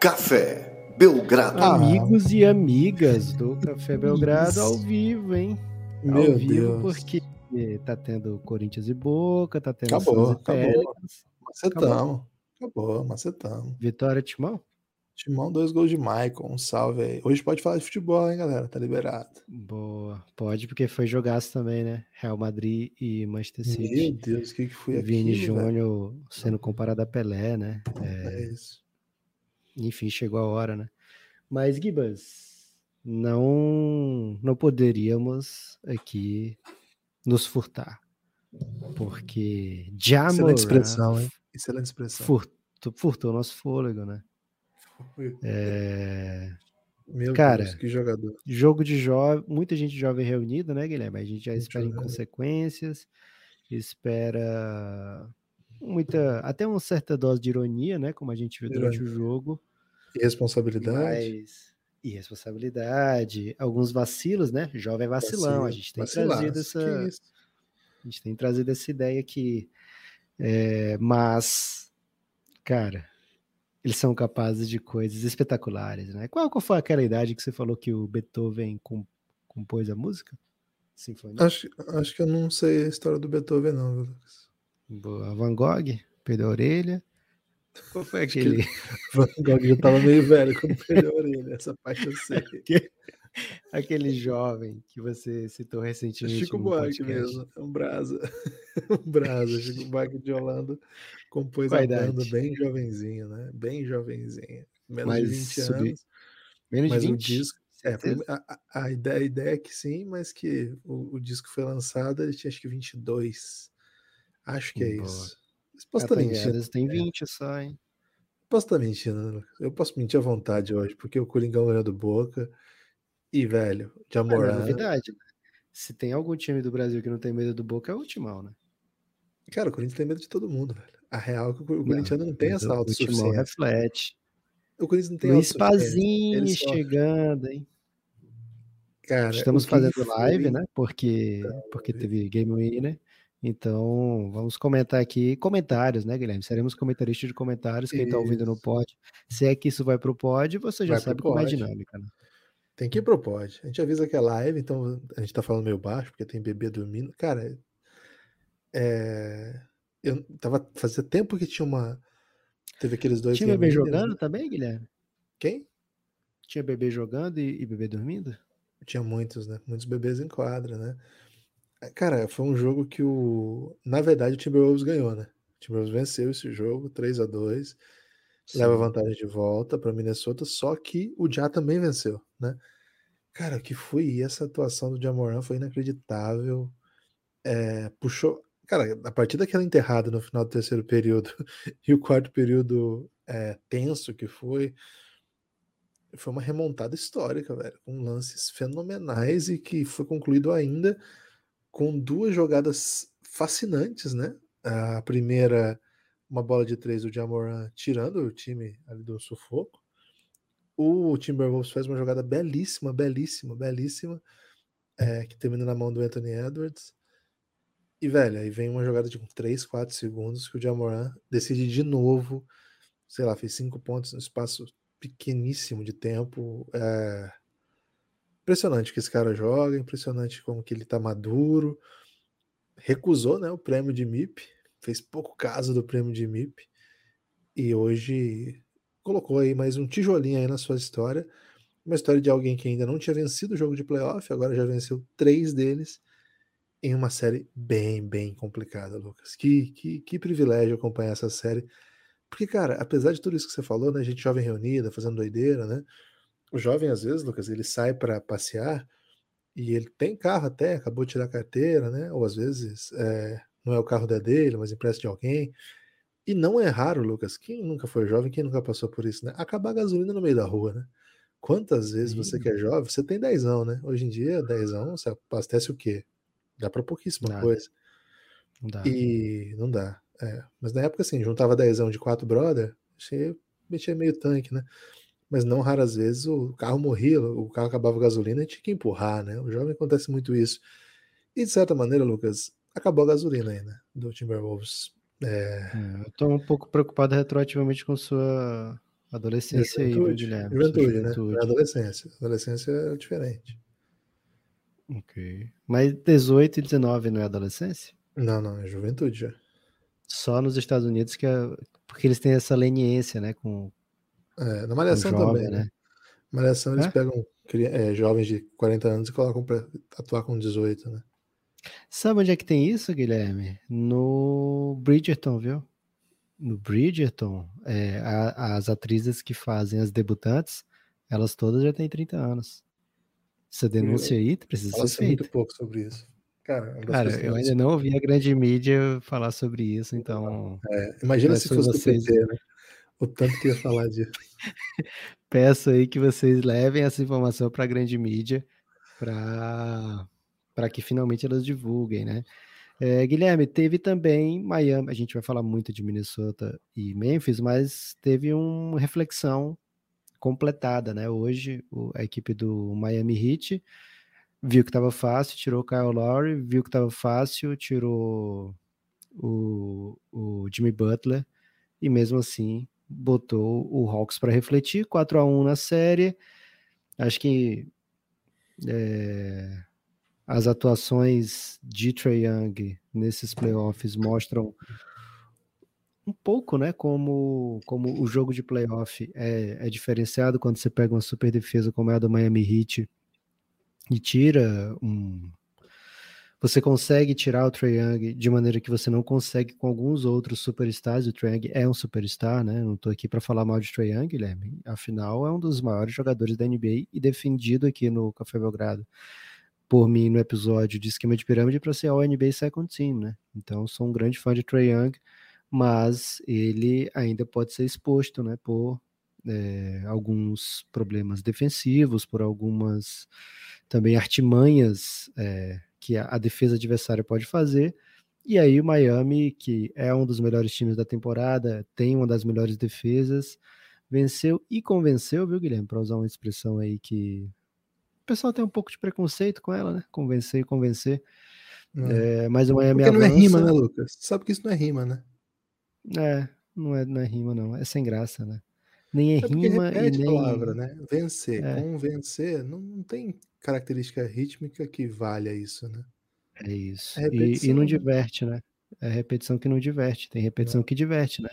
Café Belgrado. Amigos e amigas do Café Belgrado ao vivo, hein? Meu ao vivo, Deus. porque tá tendo Corinthians e Boca, tá tendo Acabou, acabou. Macetamos. Acabou, macetamos. Vitória Timão? Timão, dois gols de Michael. Um salve aí. Hoje pode falar de futebol, hein, galera? Tá liberado. Boa. Pode, porque foi jogaço também, né? Real Madrid e Manchester Meu City. Deus, o que, que foi Vini aquilo, velho? Júnior sendo comparado a Pelé, né? É isso. Enfim, chegou a hora, né? Mas, Gibas, não, não poderíamos aqui nos furtar. Porque Jamoran Excelente expressão, hein? Excelente expressão. furtou, furtou nosso fôlego, né? É, Meu Cara, Deus, que jogador. jogo de jovem, muita gente jovem reunida, né, Guilherme? A gente já espera jovem. inconsequências, espera muita, até uma certa dose de ironia, né? Como a gente viu durante o jogo. Irresponsabilidade. Mas irresponsabilidade, alguns vacilos, né? Jovem vacilão. A gente tem Vacilaço, trazido essa, a gente tem trazido essa ideia aqui. É, mas, cara, eles são capazes de coisas espetaculares, né? Qual, qual foi aquela idade que você falou que o Beethoven com- compôs a música? Sinfonia? Acho, acho que eu não sei a história do Beethoven, não, Lucas? Boa. Van Gogh, perdeu a orelha. Qual foi que aquele? Van Gogh já tava meio velho quando perdeu a orelha. Essa parte eu sei. aquele jovem que você citou recentemente. Chico Buarque mesmo, é um brasa. um brasa, Chico Buarque de Holanda compôs Qual a banda bem jovenzinho, né? Bem jovenzinho. Menos Mas de 20 subiu- anos. Menos Mas de o 20? disco. É, a- a ideia, a ideia é que sim, mas que o, o disco foi lançado, ele tinha acho que 22. Acho que é Boa. isso. Mas Posso estar mentindo. Catanheiras tem 20 só, hein? Posso estar mentindo, né? Eu posso mentir à vontade hoje, porque o Coringão ganhou do Boca. E, velho, de Não é novidade, né? Se tem algum time do Brasil que não tem medo do Boca, é o Timão, né? Cara, o Corinthians tem medo de todo mundo, velho. A real é que o corintiano não tem Mas essa o- O Timão autossuficiência. reflete. O Corinthians não tem Luiz autossuficiência. Pazinho chegando, hein? Cara, Estamos fazendo foi- live, né? Porque, porque teve Game Winner. Então, vamos comentar aqui comentários, né, Guilherme? Seremos comentaristas de comentários. Quem tá ouvindo no pod, se é que isso vai pro pod, você já Vai sabe como é a dinâmica, né? Tem que ir pro pod. A gente avisa que é live, então a gente tá falando meio baixo, porque tem bebê dormindo. Cara, é... eu tava. Fazia tempo que tinha uma. Teve aqueles dois. Tinha bebê jogando também, Guilherme? Quem? Tinha bebê jogando e, e bebê dormindo? Tinha muitos, né? Muitos bebês em quadra, né? É, Cara, foi um jogo que o. Na verdade, o Timberwolves ganhou, né? O Timberwolves venceu esse jogo, 3 a 2 leva vantagem de volta para Minnesota, só que o Já também venceu, né? Cara, o que foi essa atuação do Jamoran foi inacreditável. É, puxou, cara, a partir daquela enterrada no final do terceiro período e o quarto período é, tenso que foi, foi uma remontada histórica, velho, com lances fenomenais e que foi concluído ainda com duas jogadas fascinantes, né? A primeira uma bola de três do Jamoran tirando o time ali do sufoco. O Timberwolves faz uma jogada belíssima, belíssima, belíssima, é, que termina na mão do Anthony Edwards. E, velho, aí vem uma jogada de 3, 4 segundos que o Jamoran decide de novo, sei lá, fez cinco pontos no espaço pequeníssimo de tempo. É... Impressionante que esse cara joga, impressionante como que ele tá maduro. Recusou, né, o prêmio de MIP, fez pouco caso do prêmio de MIP e hoje colocou aí mais um tijolinho aí na sua história, uma história de alguém que ainda não tinha vencido o jogo de playoff, agora já venceu três deles em uma série bem, bem complicada, Lucas. Que, que, que privilégio acompanhar essa série, porque, cara, apesar de tudo isso que você falou, né, gente jovem reunida, fazendo doideira, né, o jovem às vezes, Lucas, ele sai para passear e ele tem carro até, acabou de tirar a carteira, né, ou às vezes é, não é o carro da dele, mas empresta de alguém. E não é raro, Lucas. Quem nunca foi jovem, quem nunca passou por isso, né? Acabar a gasolina no meio da rua, né? Quantas vezes você que é jovem, você tem dezão, né? Hoje em dia, dezão, você abastece o quê? Dá pra pouquíssima coisa. Não dá. E não dá. É. Mas na época, assim, juntava dezão de quatro brother, você metia meio tanque, né? Mas não raras vezes o carro morria, o carro acabava a gasolina e tinha que empurrar, né? O jovem acontece muito isso. E de certa maneira, Lucas, acabou a gasolina aí, né? Do Timberwolves. É, É, eu tô um pouco preocupado retroativamente com sua Adolescência aí, juventude, Guilherme. juventude, juventude. né? É adolescência. Adolescência é diferente. Ok. Mas 18 e 19 não é adolescência? Não, não, é juventude já. Só nos Estados Unidos que é. Porque eles têm essa leniência, né? Com. É, na Malhação jovem, também, né? né? Malhação eles é? pegam é, jovens de 40 anos e colocam pra atuar com 18, né? Sabe onde é que tem isso, Guilherme? No Bridgerton, viu? No Bridgerton, é, a, as atrizes que fazem as debutantes, elas todas já têm 30 anos. Essa denúncia aí precisa ser feita. muito pouco sobre isso. Cara, é Cara eu ainda não ouvi a grande mídia falar sobre isso, então. É, imagina se fosse vocês... do PT, né? O tanto que ia falar disso. Peço aí que vocês levem essa informação para a grande mídia, para que finalmente elas divulguem, né? É, Guilherme, teve também Miami, a gente vai falar muito de Minnesota e Memphis, mas teve uma reflexão completada, né? Hoje o, a equipe do Miami Heat viu que estava fácil, tirou o Kyle Lowry, viu que estava fácil, tirou o, o Jimmy Butler e mesmo assim botou o Hawks para refletir, 4 a 1 na série. Acho que é, as atuações de Trae Young nesses playoffs mostram um pouco, né, como, como o jogo de playoff é, é diferenciado quando você pega uma super defesa como é a do Miami Heat e tira um. Você consegue tirar o Trae Young de maneira que você não consegue com alguns outros superstars. O Trae Young é um superstar, né? Não estou aqui para falar mal de Trae Young, Guilherme. Afinal, é um dos maiores jogadores da NBA e defendido aqui no Café Belgrado por mim no episódio de esquema de pirâmide para ser o NBA Second Team, né? Então, sou um grande fã de Trae Young mas ele ainda pode ser exposto né, por é, alguns problemas defensivos, por algumas também artimanhas é, que a, a, defesa adversária pode fazer. E aí o Miami, que é um dos melhores times da temporada, tem uma das melhores defesas, venceu e convenceu, viu, Guilherme? Para usar uma expressão aí que o pessoal tem um pouco de preconceito com ela, né? Convencer e convencer. É, mas o Miami Porque avança... não é rima, né, Lucas? Sabe que isso não é rima, né? É, não é, não é rima, não. É sem graça, né? Nem é, é rima e nem... palavra, né? Vencer, é. convencer, não, não tem característica rítmica que valha isso, né? É isso. É e, e, não diverte, né? É repetição que não diverte. Tem repetição não. que diverte, né?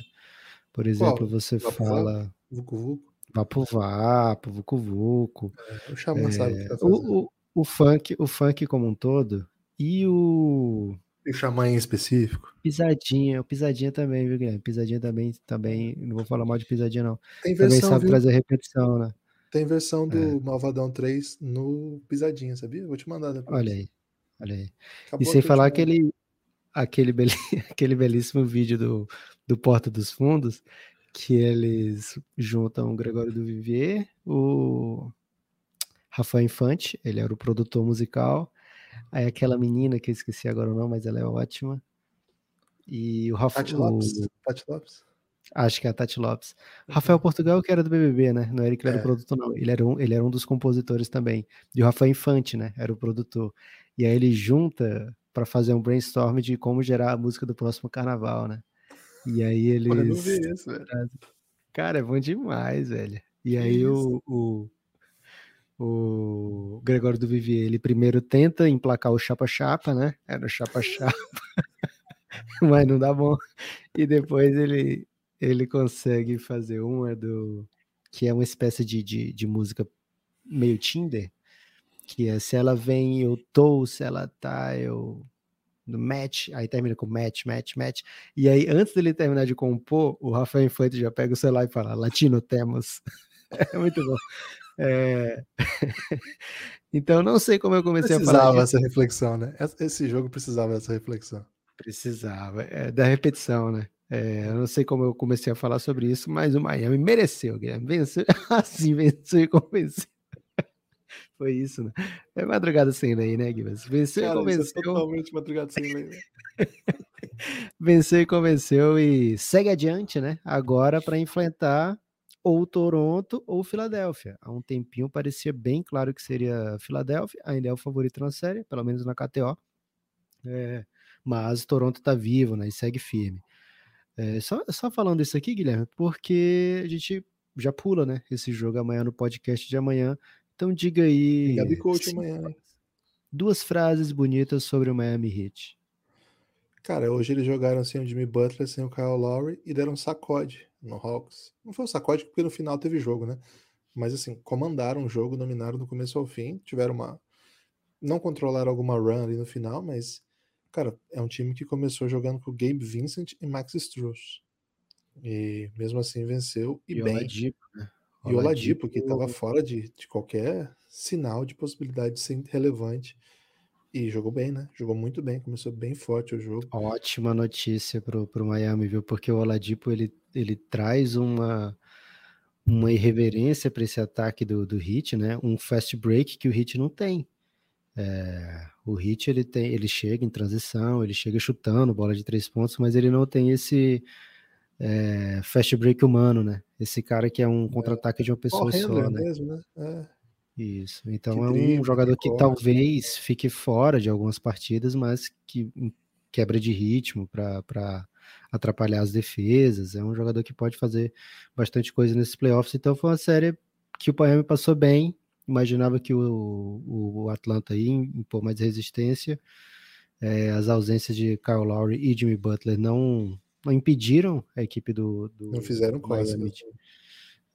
Por exemplo, Qual? você vapo, fala. Vucu Vucu. Vapo Vapo, Vucu Vucu. É, o Xamã é, sabe o que tá fazendo. O, o, o, funk, o funk como um todo e o o Xamã em específico? Pisadinha, o Pisadinha também, viu, Guilherme? Pisadinha também, também, não vou falar mal de Pisadinha, não. Tem versão, também sabe viu? trazer repetição, né? Tem versão do é. Malvadão 3 no Pisadinha, sabia? Vou te mandar depois. Olha aí, olha aí. Acabou e sem falar aquele, aquele, bel... aquele belíssimo vídeo do, do Porta dos Fundos, que eles juntam o Gregório do Vivier, o Rafael Infante, ele era o produtor musical, Aí aquela menina que eu esqueci agora o nome, mas ela é ótima. E o Rafael. Tati Lopes. Tati Lopes. Acho que é a Tati Lopes. Uhum. Rafael Portugal, que era do BBB, né? Não era que era é. o produtor, não. Ele era, um, ele era um dos compositores também. E o Rafael Infante, né? Era o produtor. E aí ele junta para fazer um brainstorm de como gerar a música do próximo carnaval, né? E aí eles. Isso. Cara, é bom demais, velho. E aí o, o, o Gregório do Vivier, ele primeiro tenta emplacar o chapa-chapa, né? Era o chapa-chapa, mas não dá bom. E depois ele, ele consegue fazer uma do que é uma espécie de, de, de música meio Tinder, que é se ela vem, eu tô, se ela tá, eu no match, aí termina com match, match, match. E aí, antes dele terminar de compor, o Rafael Infante já pega o celular e fala: Latino temos. é muito bom. É... então, não sei como eu comecei precisava a falar. Precisava essa reflexão, né? Esse jogo precisava dessa reflexão. Precisava, é, da repetição, né? É, eu não sei como eu comecei a falar sobre isso, mas o Miami mereceu, Guilherme. Venceu, assim, venceu e convenceu. Foi isso, né? É madrugada sem lei, né, Guilherme? Venceu Cara, e é convenceu. É totalmente madrugada sem lei. Né? venceu e convenceu e segue adiante, né? Agora para enfrentar ou Toronto ou Filadélfia. Há um tempinho parecia bem claro que seria Filadélfia, ainda é o favorito na série, pelo menos na KTO. É, mas Toronto está vivo, né? E segue firme. É, só, só falando isso aqui, Guilherme, porque a gente já pula, né? Esse jogo amanhã no podcast de amanhã. Então diga aí. Gabi Coach amanhã. Duas frases bonitas sobre o Miami Heat. Cara, hoje eles jogaram sem o Jimmy Butler, sem o Kyle Lowry e deram um sacode no Hawks. Não foi um sacode porque no final teve jogo, né? Mas assim, comandaram o jogo, dominaram do começo ao fim, tiveram uma não controlaram alguma run ali no final, mas cara, é um time que começou jogando com o Gabe Vincent e Max Struz. E mesmo assim venceu e, e bem. Oladipo, né? E o Oladipo, que estava fora de, de qualquer sinal de possibilidade de ser relevante. E jogou bem, né? Jogou muito bem, começou bem forte o jogo. Ótima notícia pro, pro Miami, viu? Porque o Oladipo, ele, ele traz uma, uma irreverência para esse ataque do, do Hit, né? Um fast break que o Hit não tem. É, o Hit, ele, tem, ele chega em transição, ele chega chutando bola de três pontos, mas ele não tem esse é, fast break humano, né? Esse cara que é um é, contra-ataque de uma pessoa só, né? Mesmo, né? É. Isso. Então que é um drible, jogador que, que talvez fique fora de algumas partidas, mas que quebra de ritmo para atrapalhar as defesas. É um jogador que pode fazer bastante coisa nesses playoffs. Então foi uma série que o Miami passou bem. Imaginava que o, o Atlanta ia impor mais resistência. É, as ausências de Kyle Lowry e Jimmy Butler não, não impediram a equipe do, do não fizeram coisa.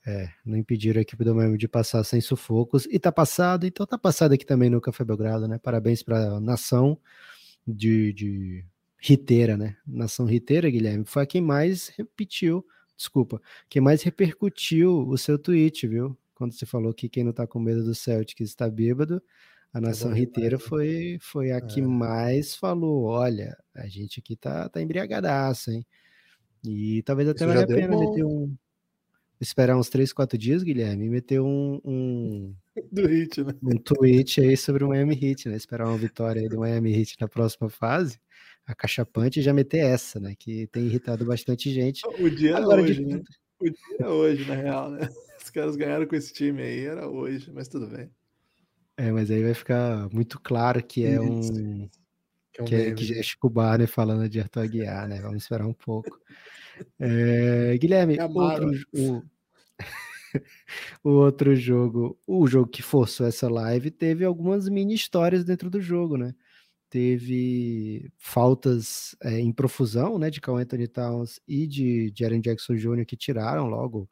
É, não impediram a equipe do Miami de passar sem sufocos. E tá passado, então tá passado aqui também no Café Belgrado, né? Parabéns para a nação de, de Riteira, né? Nação Riteira, Guilherme, foi a quem mais repetiu, desculpa, quem mais repercutiu o seu tweet, viu? Quando você falou que quem não tá com medo do Celtics está bêbado, a nação é Riteira né? foi, foi a que é. mais falou: olha, a gente aqui tá, tá embriagadaço, hein? E talvez até valha a pena meter um, esperar uns 3, 4 dias, Guilherme, e meter um, um, do hit, né? um tweet aí sobre o Miami Heat, né? Esperar uma vitória aí do Miami Heat na próxima fase, a cachapante já meter essa, né? Que tem irritado bastante gente. O dia Agora, é hoje, de... né? O dia é hoje, na real, né? Os caras ganharam com esse time aí, era hoje, mas tudo bem. É, mas aí vai ficar muito claro que é um... Que é, um que, é, que é Chico Barney falando de Arthur Aguiar, né? Vamos esperar um pouco. É, Guilherme, outro, o, o outro jogo, o jogo que forçou essa live, teve algumas mini histórias dentro do jogo, né? Teve faltas é, em profusão, né, de Carl Anthony Towns e de Jaren Jackson Jr. que tiraram logo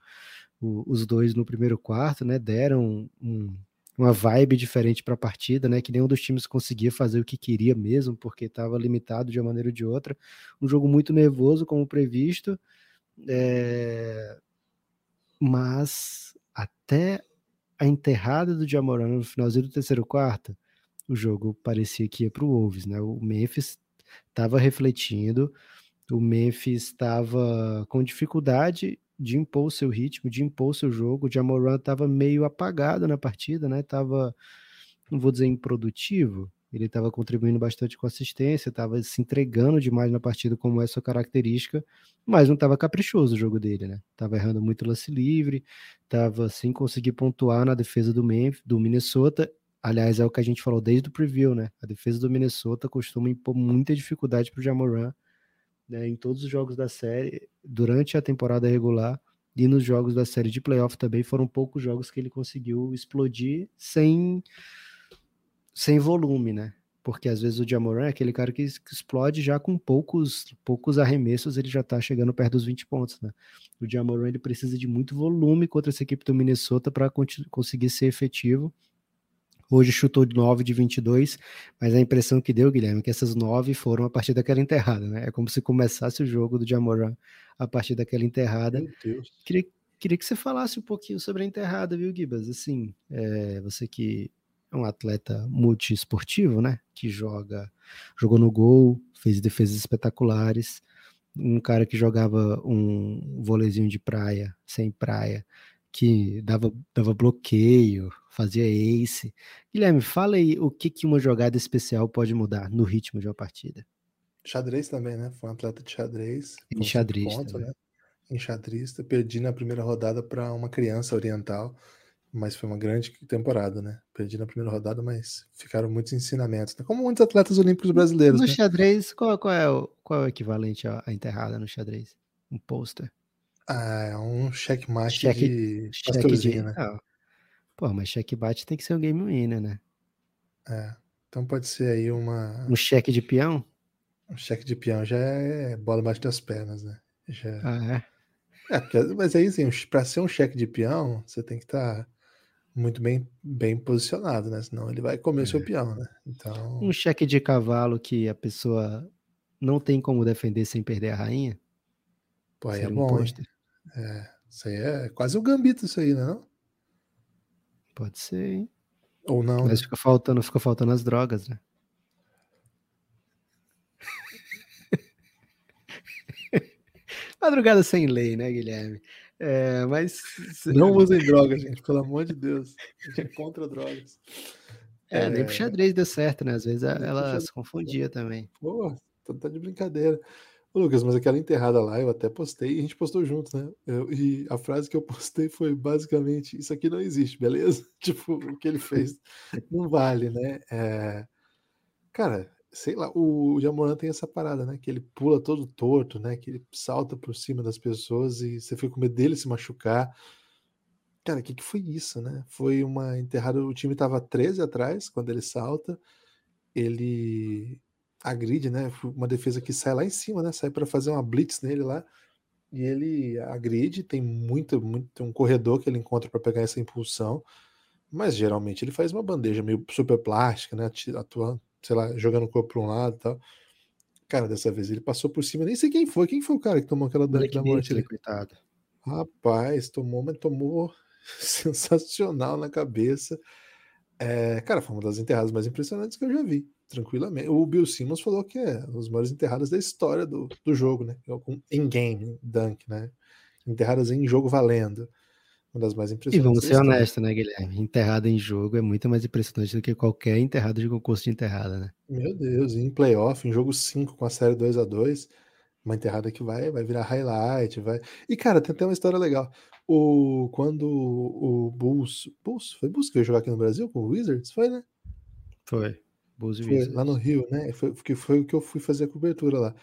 o, os dois no primeiro quarto, né? Deram um, uma vibe diferente para a partida, né? Que nenhum dos times conseguia fazer o que queria mesmo, porque estava limitado de uma maneira ou de outra. Um jogo muito nervoso, como previsto. É mas até a enterrada do Jamoran no finalzinho do terceiro quarto, o jogo parecia que ia para o Wolves, né? O Memphis estava refletindo, o Memphis estava com dificuldade de impor o seu ritmo, de impor o seu jogo. O Jamoran estava meio apagado na partida, né? Tava, não vou dizer improdutivo, ele estava contribuindo bastante com assistência, estava se entregando demais na partida, como é sua característica, mas não estava caprichoso o jogo dele, né? Tava errando muito lance livre, estava sem conseguir pontuar na defesa do, Memphis, do Minnesota. Aliás, é o que a gente falou desde o preview, né? A defesa do Minnesota costuma impor muita dificuldade para o Jamoran né? em todos os jogos da série, durante a temporada regular e nos jogos da série de playoff também. Foram poucos jogos que ele conseguiu explodir sem sem volume, né? Porque às vezes o Jamoran é aquele cara que, explode já com poucos poucos arremessos, ele já tá chegando perto dos 20 pontos, né? O Jamoran ele precisa de muito volume contra essa equipe do Minnesota para conseguir ser efetivo. Hoje chutou 9 de 22, mas a impressão que deu, Guilherme, é que essas 9 foram a partir daquela enterrada, né? É como se começasse o jogo do Jamoran a partir daquela enterrada. Queria, queria que você falasse um pouquinho sobre a enterrada, viu, Gibas? Assim, é, você que é um atleta multiesportivo, né? Que joga, jogou no gol, fez defesas espetaculares. Um cara que jogava um voleizinho de praia, sem praia, que dava, dava bloqueio, fazia ace. Guilherme, fala aí o que, que uma jogada especial pode mudar no ritmo de uma partida. Xadrez também, né? Foi um atleta de xadrez. Enxadrista. Né? Enxadrista. Perdi na primeira rodada para uma criança oriental mas foi uma grande temporada, né? Perdi na primeira rodada, mas ficaram muitos ensinamentos, né? como muitos atletas olímpicos brasileiros. No né? xadrez, qual, qual, é o, qual é o equivalente à enterrada no xadrez? Um pôster? Ah, é um checkmate Cheque- de Cheque de. né? Ah, pô, mas checkmate tem que ser um game winner, né? É. Então pode ser aí uma, Um cheque de peão? um cheque de peão já é bola embaixo das pernas, né? Já... Ah, é. É, porque, mas aí, assim, para ser um cheque de peão, você tem que estar muito bem, bem posicionado, né? Senão ele vai comer o seu peão, né? Então, Um cheque de cavalo que a pessoa não tem como defender sem perder a rainha? pô, aí é Seria bom? É, isso aí é quase um gambito, isso aí, né? Não? Pode ser, hein? Ou não, né? Mas fica faltando, fica faltando as drogas, né? Madrugada sem lei, né, Guilherme? É, mas. Não usem drogas, gente, pelo amor de Deus. A gente é contra drogas. É, nem É. pro xadrez deu certo, né? Às vezes Nem ela se confundia também. Pô, tá, tá de brincadeira. Ô, Lucas, mas aquela enterrada lá, eu até postei e a gente postou junto, né? Eu- e a frase que eu postei foi basicamente: Isso aqui não existe, beleza? Tipo, o que ele fez não vale, né? É, Cara, sei lá, o Jamoran tem essa parada, né? Que ele pula todo torto, né? Que ele salta por cima das pessoas e você fica com medo dele se machucar. Cara, o que, que foi isso, né? Foi uma enterrada, o time tava 13 atrás quando ele salta, ele agride, né? Uma defesa que sai lá em cima, né? Sai para fazer uma blitz nele lá. E ele agride, tem muito, muito tem um corredor que ele encontra para pegar essa impulsão, mas geralmente ele faz uma bandeja meio super plástica, né? Atuando, sei lá, jogando o corpo para um lado e tal. Cara, dessa vez ele passou por cima, nem sei quem foi, quem foi o cara que tomou aquela dunk da morte ali? coitado. Rapaz, tomou, mas tomou sensacional na cabeça. É, cara, foi uma das enterradas mais impressionantes que eu já vi, tranquilamente. O Bill Simmons falou que é uma das maiores enterradas da história do, do jogo, né? Com in-game dunk, né? Enterradas em jogo valendo. Uma das mais E impressionantes. vamos da ser honestos, né, Guilherme? Enterrada em jogo é muito mais impressionante do que qualquer enterrada de concurso de enterrada, né? Meu Deus, em playoff, em jogo 5 com a série 2 a 2 uma enterrada que vai, vai virar highlight, vai. E cara, tem até uma história legal. O quando o Bulls, Bulls, foi Bulls que veio jogar aqui no Brasil com o Wizards, foi, né? Foi. Foi, lá no Rio, né? Foi, que foi o que eu fui fazer a cobertura lá.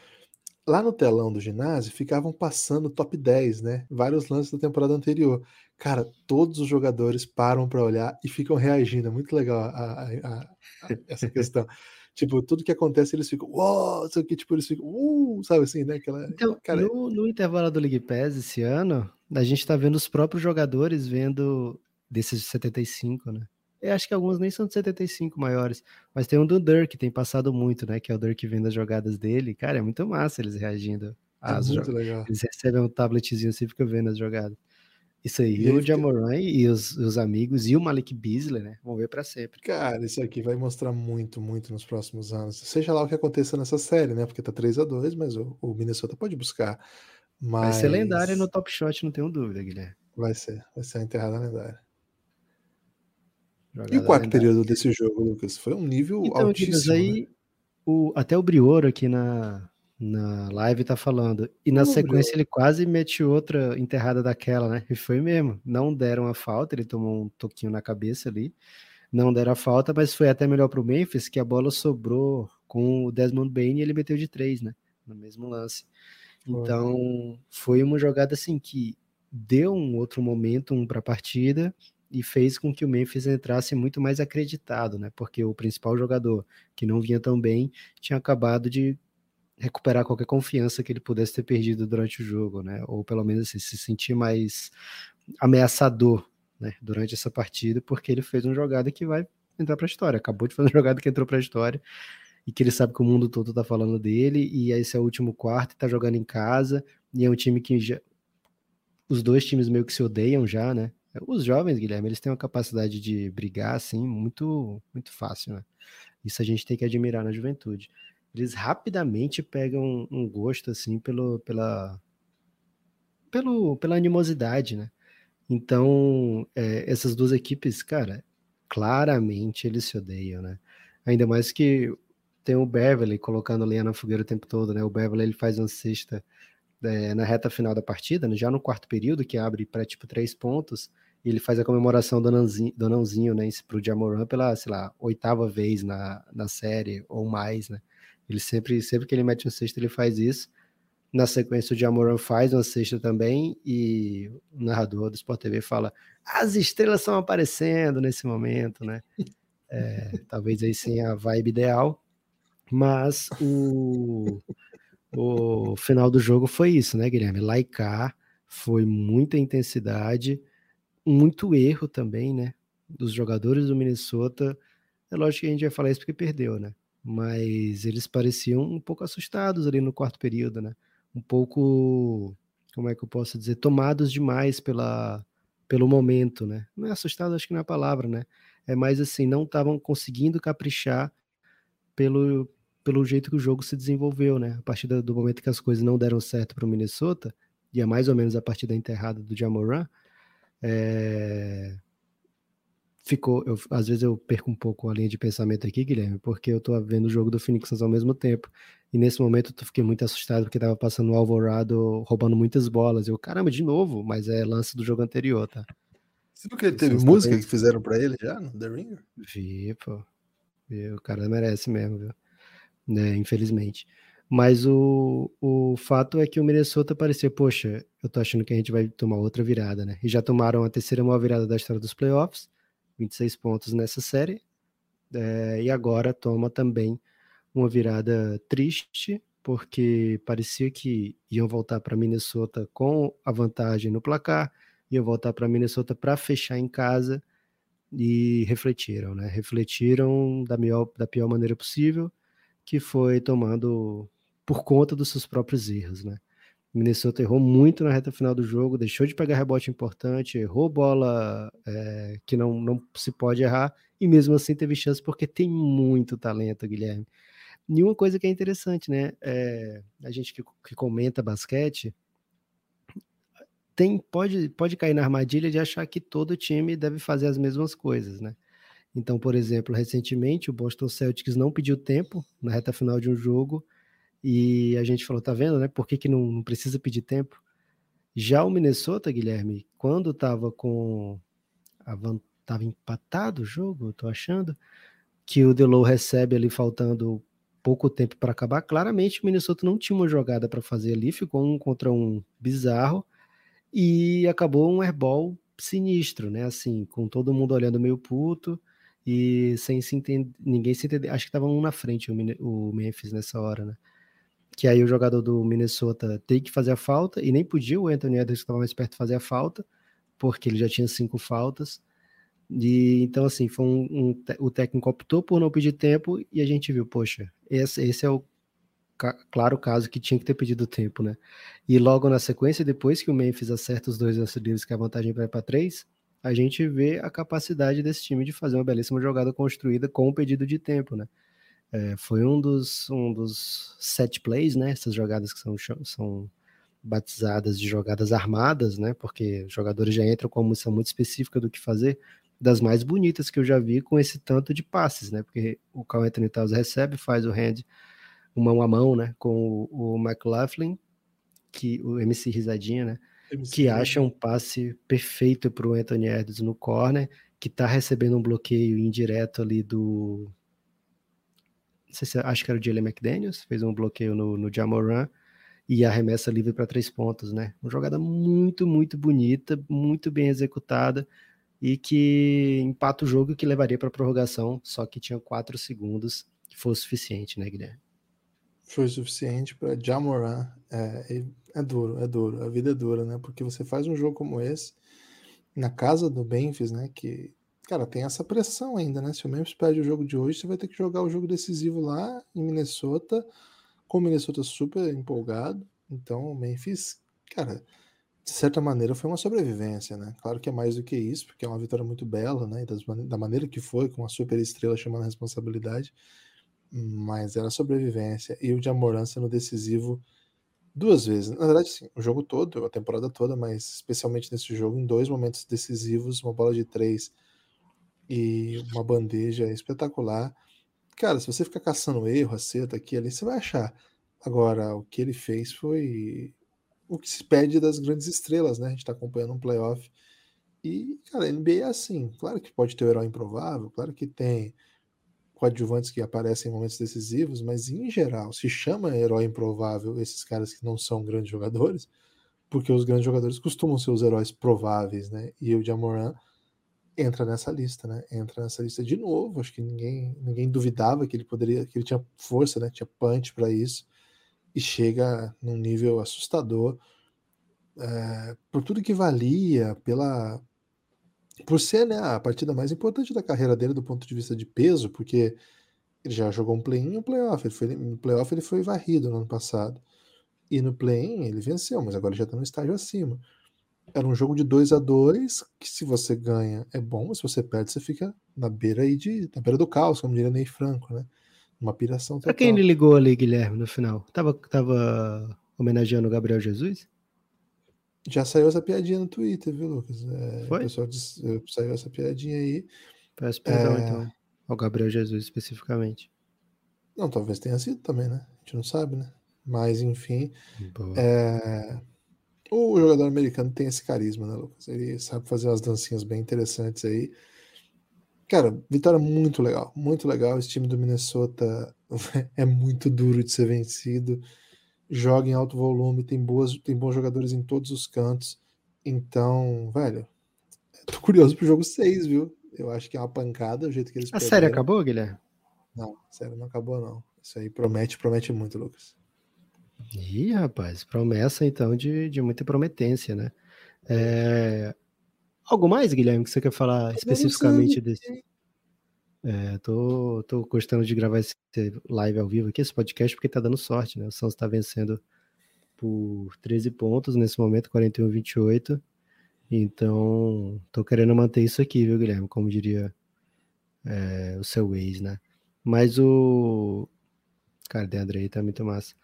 Lá no telão do ginásio ficavam passando top 10, né? Vários lances da temporada anterior. Cara, todos os jogadores param para olhar e ficam reagindo. É muito legal a- a- a- essa questão. tipo, tudo que acontece eles ficam, uou, sei o que, tipo, eles ficam, uh, sabe assim, né? Aquela, Então, cara, no, no intervalo do League Pass esse ano, a gente tá vendo os próprios jogadores vendo desses de 75, né? Eu acho que alguns nem são de 75 maiores, mas tem um do Dirk que tem passado muito, né? Que é o Dirk vendo as jogadas dele. Cara, é muito massa eles reagindo é às muito legal. Eles recebem um tabletzinho assim e ficam vendo as jogadas. Isso aí, E o Jamoran e os, os amigos e o Malik Beasley, né? Vão ver pra sempre. Cara, isso aqui vai mostrar muito, muito nos próximos anos. Seja lá o que aconteça nessa série, né? Porque tá 3 a 2 mas o, o Minnesota pode buscar. Vai ser lendário Mas no Top Shot, não tenho dúvida, Guilherme. Vai ser, vai ser a enterrada lendária. E o quarto período desse jogo, Lucas? Foi um nível Então, altíssimo. né? aí o, até o Brioro aqui na, na live tá falando. E na sequência ele quase mete outra enterrada daquela, né? E foi mesmo. Não deram a falta, ele tomou um toquinho na cabeça ali. Não deram a falta, mas foi até melhor pro Memphis, que a bola sobrou com o Desmond Bain e ele meteu de três, né? No mesmo lance. Então, foi uma jogada assim que deu um outro momentum para a partida e fez com que o Memphis entrasse muito mais acreditado, né? Porque o principal jogador, que não vinha tão bem, tinha acabado de recuperar qualquer confiança que ele pudesse ter perdido durante o jogo, né? Ou pelo menos assim, se sentir mais ameaçador, né? Durante essa partida, porque ele fez uma jogada que vai entrar para a história. Acabou de fazer uma jogada que entrou para a história e que ele sabe que o mundo todo tá falando dele, e esse é o último quarto, tá jogando em casa, e é um time que já. Os dois times meio que se odeiam já, né? Os jovens, Guilherme, eles têm uma capacidade de brigar, assim, muito, muito fácil, né? Isso a gente tem que admirar na juventude. Eles rapidamente pegam um gosto, assim, pelo, pela, pelo, pela animosidade, né? Então, é, essas duas equipes, cara, claramente eles se odeiam, né? Ainda mais que tem o Beverly colocando lenha na fogueira o tempo todo, né? O Beverly ele faz uma cesta é, na reta final da partida, né? já no quarto período, que abre para tipo três pontos, e ele faz a comemoração do Anãozinho, do Anãozinho né? Pro Jamoran pela, sei lá, oitava vez na, na série ou mais, né? Ele sempre, sempre que ele mete um sexto, ele faz isso. Na sequência, o Jamoran faz uma sexta também e o narrador do Sport TV fala: as estrelas estão aparecendo nesse momento, né? É, talvez aí sim a vibe ideal, mas o, o final do jogo foi isso, né, Guilherme? Laicar foi muita intensidade, muito erro também, né? Dos jogadores do Minnesota. É lógico que a gente vai falar isso porque perdeu, né? Mas eles pareciam um pouco assustados ali no quarto período, né? Um pouco, como é que eu posso dizer, tomados demais pela, pelo momento, né? Não é assustado, acho que não é a palavra, né? É mais assim, não estavam conseguindo caprichar pelo, pelo jeito que o jogo se desenvolveu, né? A partir do momento que as coisas não deram certo para o Minnesota, e é mais ou menos a partir da enterrada do Jamoran, é... ficou. Eu, às vezes eu perco um pouco a linha de pensamento aqui, Guilherme, porque eu tô vendo o jogo do Phoenix Suns ao mesmo tempo. E nesse momento eu fiquei muito assustado porque tava passando o Alvorado roubando muitas bolas. Eu, caramba, de novo, mas é lance do jogo anterior, tá? Você viu que ele teve música que fizeram para ele já no The Ringer? Vi, pô. Vi, o cara merece mesmo, viu? Né, infelizmente. Mas o, o fato é que o Minnesota parecia, poxa, eu tô achando que a gente vai tomar outra virada, né? E já tomaram a terceira maior virada da história dos playoffs, 26 pontos nessa série, é, e agora toma também uma virada triste, porque parecia que iam voltar para Minnesota com a vantagem no placar, iam voltar para Minnesota para fechar em casa e refletiram, né? Refletiram da, melhor, da pior maneira possível, que foi tomando por conta dos seus próprios erros, né? O Minnesota errou muito na reta final do jogo, deixou de pegar rebote importante, errou bola é, que não, não se pode errar, e mesmo assim teve chance porque tem muito talento, Guilherme. E uma coisa que é interessante, né? É, a gente que, que comenta basquete tem, pode, pode cair na armadilha de achar que todo time deve fazer as mesmas coisas, né? Então, por exemplo, recentemente o Boston Celtics não pediu tempo na reta final de um jogo e a gente falou, tá vendo, né? Por que, que não, não precisa pedir tempo? Já o Minnesota, Guilherme, quando tava com. A, tava empatado o jogo, eu tô achando, que o Delo recebe ali faltando pouco tempo para acabar. Claramente o Minnesota não tinha uma jogada para fazer ali, ficou um contra um bizarro e acabou um airball sinistro, né? Assim, com todo mundo olhando meio puto e sem se entender, ninguém se entender. Acho que tava um na frente o Memphis nessa hora, né? Que aí o jogador do Minnesota tem que fazer a falta, e nem podia o Anthony Edwards, que estava mais perto, fazer a falta, porque ele já tinha cinco faltas. E então, assim, foi um, um, o técnico optou por não pedir tempo e a gente viu, poxa, esse, esse é o claro caso que tinha que ter pedido tempo, né? E logo na sequência, depois que o Memphis acerta os dois lances livres, que a vantagem vai para três, a gente vê a capacidade desse time de fazer uma belíssima jogada construída com o pedido de tempo, né? É, foi um dos, um dos set plays, né? Essas jogadas que são, são batizadas de jogadas armadas, né? Porque os jogadores já entram com uma missão muito específica do que fazer, das mais bonitas que eu já vi com esse tanto de passes, né? Porque o Carl Anthony Towns recebe, faz o hand mão a mão, né? Com o, o McLaughlin, que o MC Risadinha, né? MC que acha um passe perfeito para o Anthony Edwards no corner, que está recebendo um bloqueio indireto ali do se acho que era o Jalen McDaniels, fez um bloqueio no, no Jamoran e arremessa livre para três pontos, né? Uma jogada muito, muito bonita, muito bem executada e que empata o jogo que levaria para prorrogação, só que tinha quatro segundos, que foi o suficiente, né, Guilherme? Foi suficiente para Jamoran. É, é duro, é duro, a vida é dura, né? Porque você faz um jogo como esse na casa do Memphis, né? Que Cara, tem essa pressão ainda, né? Se o Memphis perde o jogo de hoje, você vai ter que jogar o jogo decisivo lá em Minnesota, com o Minnesota super empolgado. Então, o Memphis, cara, de certa maneira foi uma sobrevivência, né? Claro que é mais do que isso, porque é uma vitória muito bela, né? E da maneira que foi, com uma super estrela chamando a responsabilidade, mas era sobrevivência. E o Jamoran sendo decisivo duas vezes. Na verdade, sim, o jogo todo, a temporada toda, mas especialmente nesse jogo, em dois momentos decisivos, uma bola de três e uma bandeja espetacular. Cara, se você ficar caçando erro, acerto aqui ali, você vai achar. Agora, o que ele fez foi o que se pede das grandes estrelas, né? A gente tá acompanhando um playoff. E, cara, a NBA é assim. Claro que pode ter o herói improvável, claro que tem coadjuvantes que aparecem em momentos decisivos, mas em geral se chama herói improvável esses caras que não são grandes jogadores, porque os grandes jogadores costumam ser os heróis prováveis, né? E o Jamoran entra nessa lista, né? Entra nessa lista de novo. Acho que ninguém, ninguém duvidava que ele poderia, que ele tinha força, né? Tinha punch para isso e chega num nível assustador é, por tudo que valia, pela por ser né, a partida mais importante da carreira dele do ponto de vista de peso, porque ele já jogou um play-in e um playoff. Ele foi, no playoff ele foi varrido no ano passado. E no play-in ele venceu, mas agora já está no estágio acima. Era um jogo de 2 a 2 que se você ganha é bom, mas se você perde, você fica na beira aí de. na beira do caos, como diria Ney Franco, né? Uma piração total. Pra quem ele ligou ali, Guilherme, no final? Tava, tava homenageando o Gabriel Jesus? Já saiu essa piadinha no Twitter, viu, Lucas? É, Foi? O pessoal disse, saiu essa piadinha aí. Peço perdão, é... então, ao Gabriel Jesus especificamente. Não, talvez tenha sido também, né? A gente não sabe, né? Mas, enfim. É... O jogador americano tem esse carisma, né, Lucas? Ele sabe fazer umas dancinhas bem interessantes aí. Cara, vitória muito legal, muito legal. Esse time do Minnesota é muito duro de ser vencido joga em alto volume, tem, boas, tem bons jogadores em todos os cantos. Então, velho, tô curioso pro jogo 6, viu? Eu acho que é uma pancada o jeito que eles A série acabou, Guilherme? Não, a série não acabou, não. Isso aí promete, promete muito, Lucas. Ih, rapaz, promessa então de, de muita prometência, né? É... Algo mais, Guilherme, que você quer falar especificamente desse? É, tô, tô gostando de gravar esse live ao vivo aqui, esse podcast, porque tá dando sorte, né? O Santos tá vencendo por 13 pontos nesse momento, 41 28. Então, tô querendo manter isso aqui, viu, Guilherme? Como diria é, o seu ex, né? Mas o. Cara, Deandre aí tá muito massa.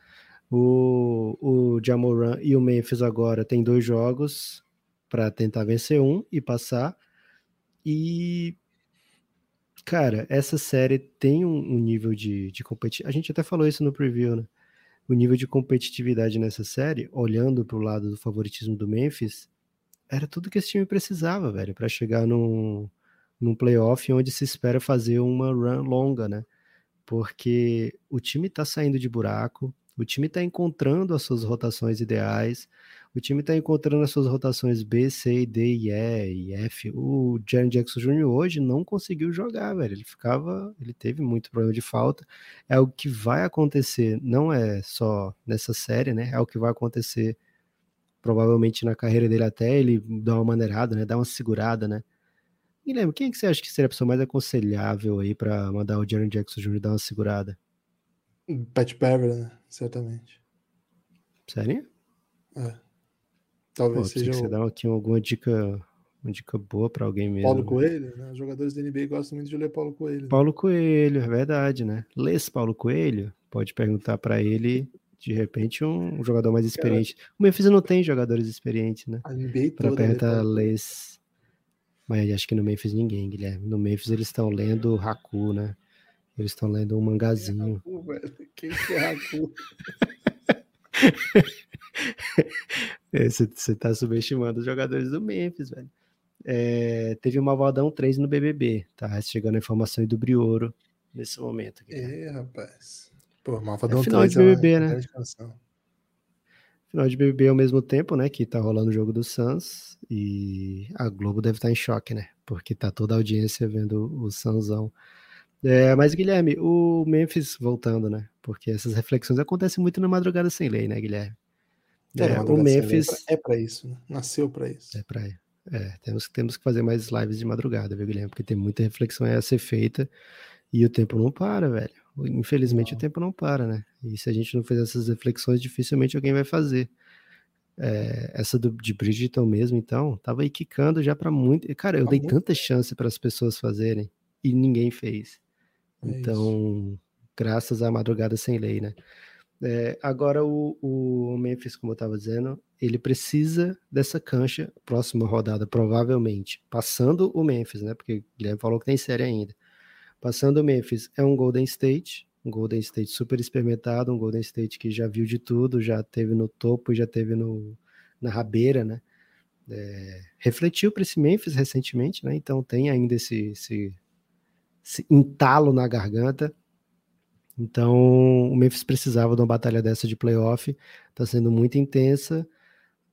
O, o Jamoran e o Memphis agora tem dois jogos para tentar vencer um e passar. E Cara, essa série tem um, um nível de, de competitividade. A gente até falou isso no preview, né? O nível de competitividade nessa série, olhando pro lado do favoritismo do Memphis, era tudo que esse time precisava, velho, para chegar num, num playoff onde se espera fazer uma run longa, né? Porque o time tá saindo de buraco, o time tá encontrando as suas rotações ideais, o time está encontrando as suas rotações B, C, D, E e F. O Jaren Jackson Jr. hoje não conseguiu jogar, velho. Ele ficava, ele teve muito problema de falta. É o que vai acontecer, não é só nessa série, né? É o que vai acontecer provavelmente na carreira dele até ele dar uma maneirada, né? Dar uma segurada, né? Guilherme, quem é que você acha que seria a pessoa mais aconselhável aí para mandar o Jaren Jackson Jr. dar uma segurada? Pat Beverly, né? Certamente. Sério? É. Talvez Pô, seja. Você dá aqui alguma dica, uma dica boa para alguém mesmo. Paulo Coelho, né? Os jogadores da NBA gostam muito de ler Paulo Coelho. Paulo Coelho, é verdade, né? Lês Paulo Coelho, pode perguntar para ele, de repente, um, jogador mais experiente. Cara, o Memphis não tem jogadores experientes, né? A NBA Para perguntar Lês. Mas acho que no Memphis ninguém, Guilherme. No Memphis eles estão lendo Haku, né? Eles estão lendo um mangazinho. Quem que é Haku? Você é, tá subestimando os jogadores do Memphis, velho. É, teve o Malvadão 3 no BBB, tá? Chegando a informação aí do Brioro nesse momento. Aqui, né? É, rapaz. Pô, Malvadão é final 3 de BBB, é né? Final de BBB ao mesmo tempo, né? Que tá rolando o jogo do Suns e a Globo deve estar tá em choque, né? Porque tá toda a audiência vendo o Sunsão. É, mas, Guilherme, o Memphis voltando, né? Porque essas reflexões acontecem muito na madrugada sem lei, né, Guilherme? É, é o Memphis é para isso, né? nasceu para isso. É para é, temos, temos que fazer mais lives de madrugada, viu, Guilherme? Porque tem muita reflexão a ser feita e o tempo não para, velho. Infelizmente não. o tempo não para, né? E se a gente não fizer essas reflexões, dificilmente alguém vai fazer. É, essa do, de Bridgeton mesmo, então, tava aí quicando já para muito. Cara, eu tá dei muito... tanta chance para as pessoas fazerem e ninguém fez. É então, isso. graças à madrugada sem lei, né? É, agora o, o, Memphis, como eu estava dizendo, ele precisa dessa cancha, próxima rodada, provavelmente, passando o Memphis, né? Porque o Guilherme falou que tem série ainda. Passando o Memphis é um Golden State, um Golden State super experimentado, um Golden State que já viu de tudo, já teve no topo, já teve no, na rabeira, né? É, refletiu para esse Memphis recentemente, né? Então tem ainda esse, esse entalo na garganta. Então, o Memphis precisava de uma batalha dessa de playoff. Está sendo muito intensa.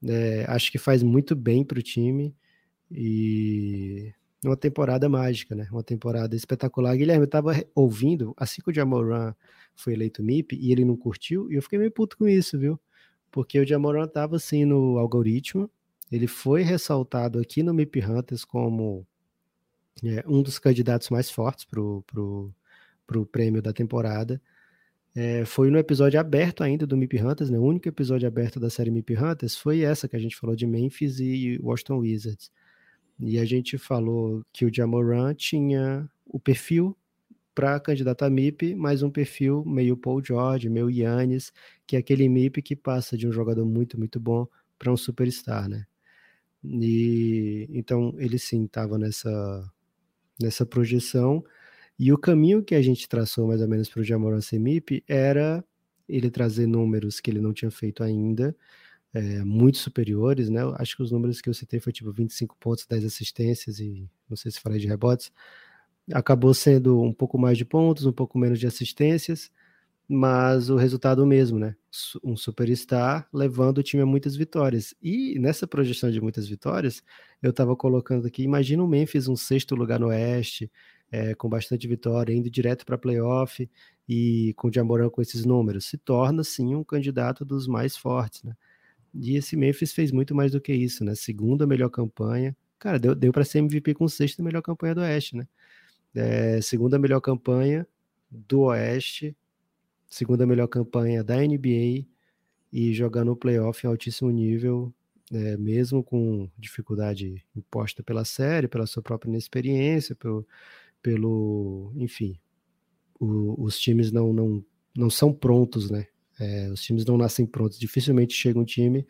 É, acho que faz muito bem para o time. E uma temporada mágica, né? Uma temporada espetacular. Guilherme, eu estava ouvindo, assim que o Jamoran foi eleito MIP e ele não curtiu, e eu fiquei meio puto com isso, viu? Porque o Jamoran estava assim no algoritmo, ele foi ressaltado aqui no MIP Hunters como é, um dos candidatos mais fortes para o pro, pro prêmio da temporada. É, foi no episódio aberto ainda do MIP Hunters, né? O único episódio aberto da série MIP Hunters foi essa que a gente falou de Memphis e Washington Wizards. E a gente falou que o Jamoran tinha o perfil para candidato a MIP, mas um perfil meio Paul George, meio Yannis, que é aquele MIP que passa de um jogador muito, muito bom para um superstar, né? E então ele sim estava nessa nessa projeção e o caminho que a gente traçou mais ou menos para o Jamoran ser MIP era ele trazer números que ele não tinha feito ainda, é, muito superiores, né? Acho que os números que eu citei foi tipo 25 pontos, 10 assistências e não sei se falei de rebotes. Acabou sendo um pouco mais de pontos, um pouco menos de assistências, mas o resultado mesmo, né? Um superstar levando o time a muitas vitórias. E nessa projeção de muitas vitórias, eu estava colocando aqui, imagina o Memphis um sexto lugar no Oeste, é, com bastante vitória, indo direto para playoff e com o Jamoran com esses números, se torna sim um candidato dos mais fortes, né? E esse Memphis fez muito mais do que isso, né? Segunda melhor campanha. Cara, deu, deu para ser MVP com sexta melhor campanha do Oeste, né? É, segunda melhor campanha do Oeste, segunda melhor campanha da NBA e jogando o playoff em altíssimo nível, é, mesmo com dificuldade imposta pela série, pela sua própria inexperiência, pelo, pelo enfim, o, os times não, não, não são prontos, né? É, os times não nascem prontos. Dificilmente chega um time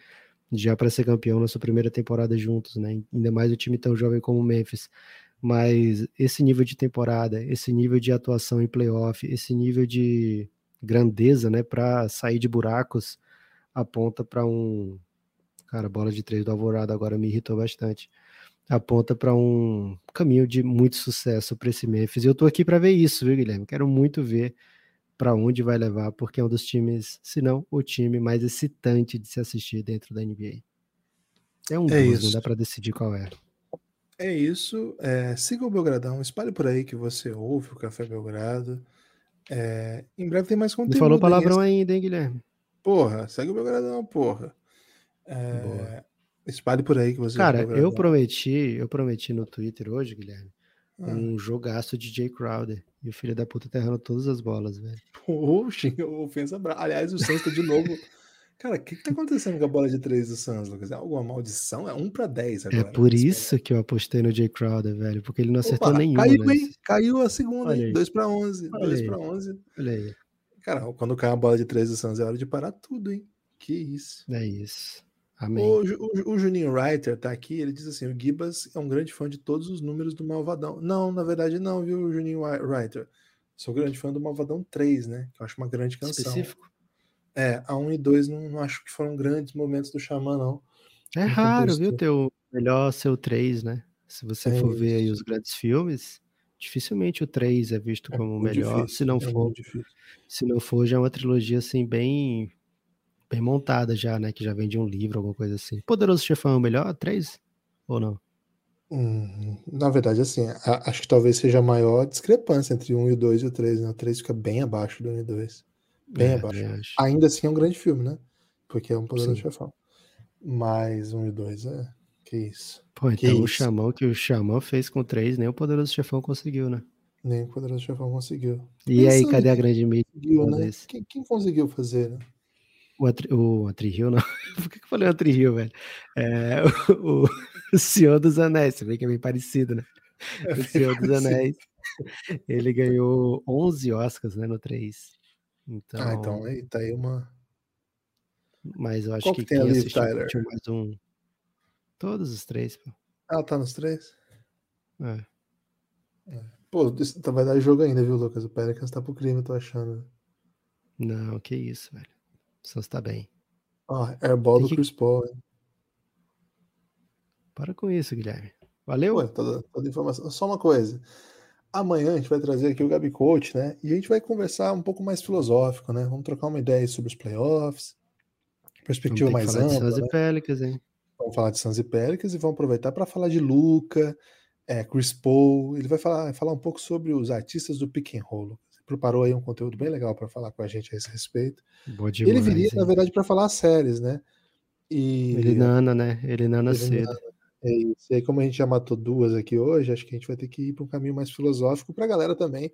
já para ser campeão na sua primeira temporada juntos, né? Ainda mais um time tão jovem como o Memphis. Mas esse nível de temporada, esse nível de atuação em playoff, esse nível de grandeza, né, para sair de buracos, aponta para um. Cara, bola de três do Alvorada agora me irritou bastante. Aponta para um caminho de muito sucesso para esse Memphis. E eu tô aqui para ver isso, viu, Guilherme? Quero muito ver para onde vai levar, porque é um dos times, se não o time mais excitante de se assistir dentro da NBA. É um é dos, não dá para decidir qual é. É isso. É, siga o Belgradão, espalhe por aí que você ouve o Café Belgrado. É, em breve tem mais conteúdo. Não falou palavrão ainda, hein, Guilherme? Porra, segue o Belgradão, porra. É, espalhe por aí que você Cara, eu prometi, eu prometi no Twitter hoje, Guilherme, ah. um jogaço de Jay Crowder. E o filho da puta tá errando todas as bolas, velho. Poxa, ofensa brava. Aliás, o Santos tá de novo. Cara, o que, que tá acontecendo com a bola de três do Santos, Lucas? É alguma maldição? É 1 para 10 agora. É por isso que eu apostei no Jay Crowder, velho, porque ele não acertou Opa, nenhuma. Caiu, né? hein? Caiu a segunda, hein? 2 para 11. 2 para 11. Olha aí. Cara, quando cai a bola de três do Santos é hora de parar tudo, hein? Que isso. É isso. Amém. O, o, o, Juninho Reiter tá aqui, ele diz assim: o Gibas é um grande fã de todos os números do Malvadão. Não, na verdade, não, viu, Juninho Reiter? Sou grande fã do Malvadão 3, né? Que eu acho uma grande canção. Específico? É, a 1 e 2 não, não acho que foram grandes momentos do Xamã, não. É raro, viu? Ter o melhor ser o 3, né? Se você é for ver aí os grandes filmes, dificilmente o 3 é visto é como o melhor. Difícil, se não é for, se não for, já é uma trilogia assim bem bem montada já, né? Que já vem de um livro, alguma coisa assim. Poderoso Chefão é o melhor? Três? Ou não? Hum, na verdade, assim, a, acho que talvez seja a maior discrepância entre o 1 e o 2 e o 3, né? O 3 fica bem abaixo do 1 e 2. Bem é, abaixo. Ainda assim é um grande filme, né? Porque é um poderoso Sim. chefão. Mas 1 e 2 é. Que isso. Pô, então que o Xamã que o Xamã fez com 3, nem o poderoso chefão conseguiu, né? Nem o poderoso chefão conseguiu. E Pensando aí, cadê a grande mídia? Né? Quem, quem conseguiu fazer, né? O, Atri, o não. Por que, que eu falei Atri-Rio, velho? É, o, o, Senhor dos Anéis, você vê que é bem parecido, né? É o Senhor dos Anéis. Ele ganhou 11 Oscars, né, no 3. Então, ah, então aí tá aí uma. Mas eu acho Qual que, que tem quem ali, assistiu Tyler? mais um. Todos os três, pô. Ah, tá nos três? É. é. Pô, isso vai dar jogo ainda, viu, Lucas? O Pelicans tá pro crime, eu tô achando. Não, que isso, velho. Santos tá bem. Ah, airball do que... Chris Paul. Hein? Para com isso, Guilherme. Valeu? Ué, toda, toda informação. Só uma coisa. Amanhã a gente vai trazer aqui o Gabi Coach, né? E a gente vai conversar um pouco mais filosófico, né? Vamos trocar uma ideia sobre os playoffs, perspectiva mais falar ampla. De Suns né? e Pelicans, hein? Vamos falar de Suns e Pelicans e vamos aproveitar para falar de Luca, é, Chris Paul. Ele vai falar, falar um pouco sobre os artistas do pick and roll. Você preparou aí um conteúdo bem legal para falar com a gente a esse respeito. Boa demais, ele viria, na hein? verdade, para falar séries, né? E Ele nana, né? Ele nana Ele cedo. É isso. E aí, como a gente já matou duas aqui hoje, acho que a gente vai ter que ir para um caminho mais filosófico para a galera também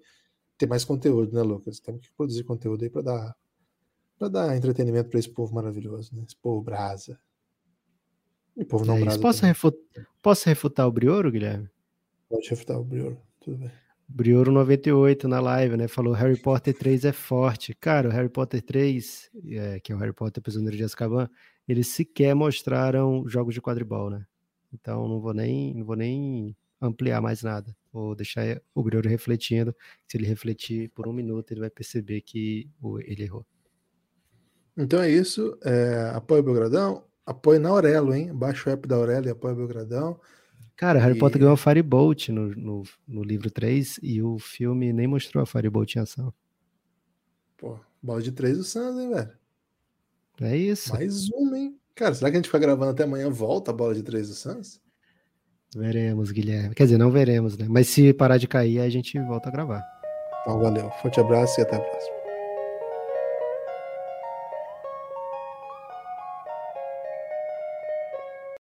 ter mais conteúdo, né, Lucas? Temos que produzir conteúdo aí para dar para dar entretenimento para esse povo maravilhoso, né? Esse povo brasa. E povo não É brasa. Posso, posso refutar o Brioro, Guilherme? Pode refutar o Brioro. Tudo bem. Brioro 98 na live, né? Falou Harry Potter 3 é forte. Cara, o Harry Potter 3, é, que é o Harry Potter Prisioneiro de Azkaban, eles sequer mostraram jogos de quadribol, né? Então não vou nem, não vou nem ampliar mais nada. Vou deixar o Brioro refletindo. Se ele refletir por um minuto, ele vai perceber que ele errou. Então é isso. É, apoia o Belgradão. Apoie na Aurelo, hein? Baixa o app da Aurelo e apoia o Belgradão. Cara, Harry E- Potter ganhou a Firebolt no, no, no livro 3 e o filme nem mostrou a Firebolt em ação. Pô, bola de três do Suns, hein, velho? É isso. Mais uma, hein? Cara, será que a gente fica gravando até amanhã volta a bola de três do Suns? Veremos, Guilherme. Quer dizer, não veremos, né? Mas se parar de cair, aí a gente volta a gravar. Então, valeu. Forte abraço e até a próxima.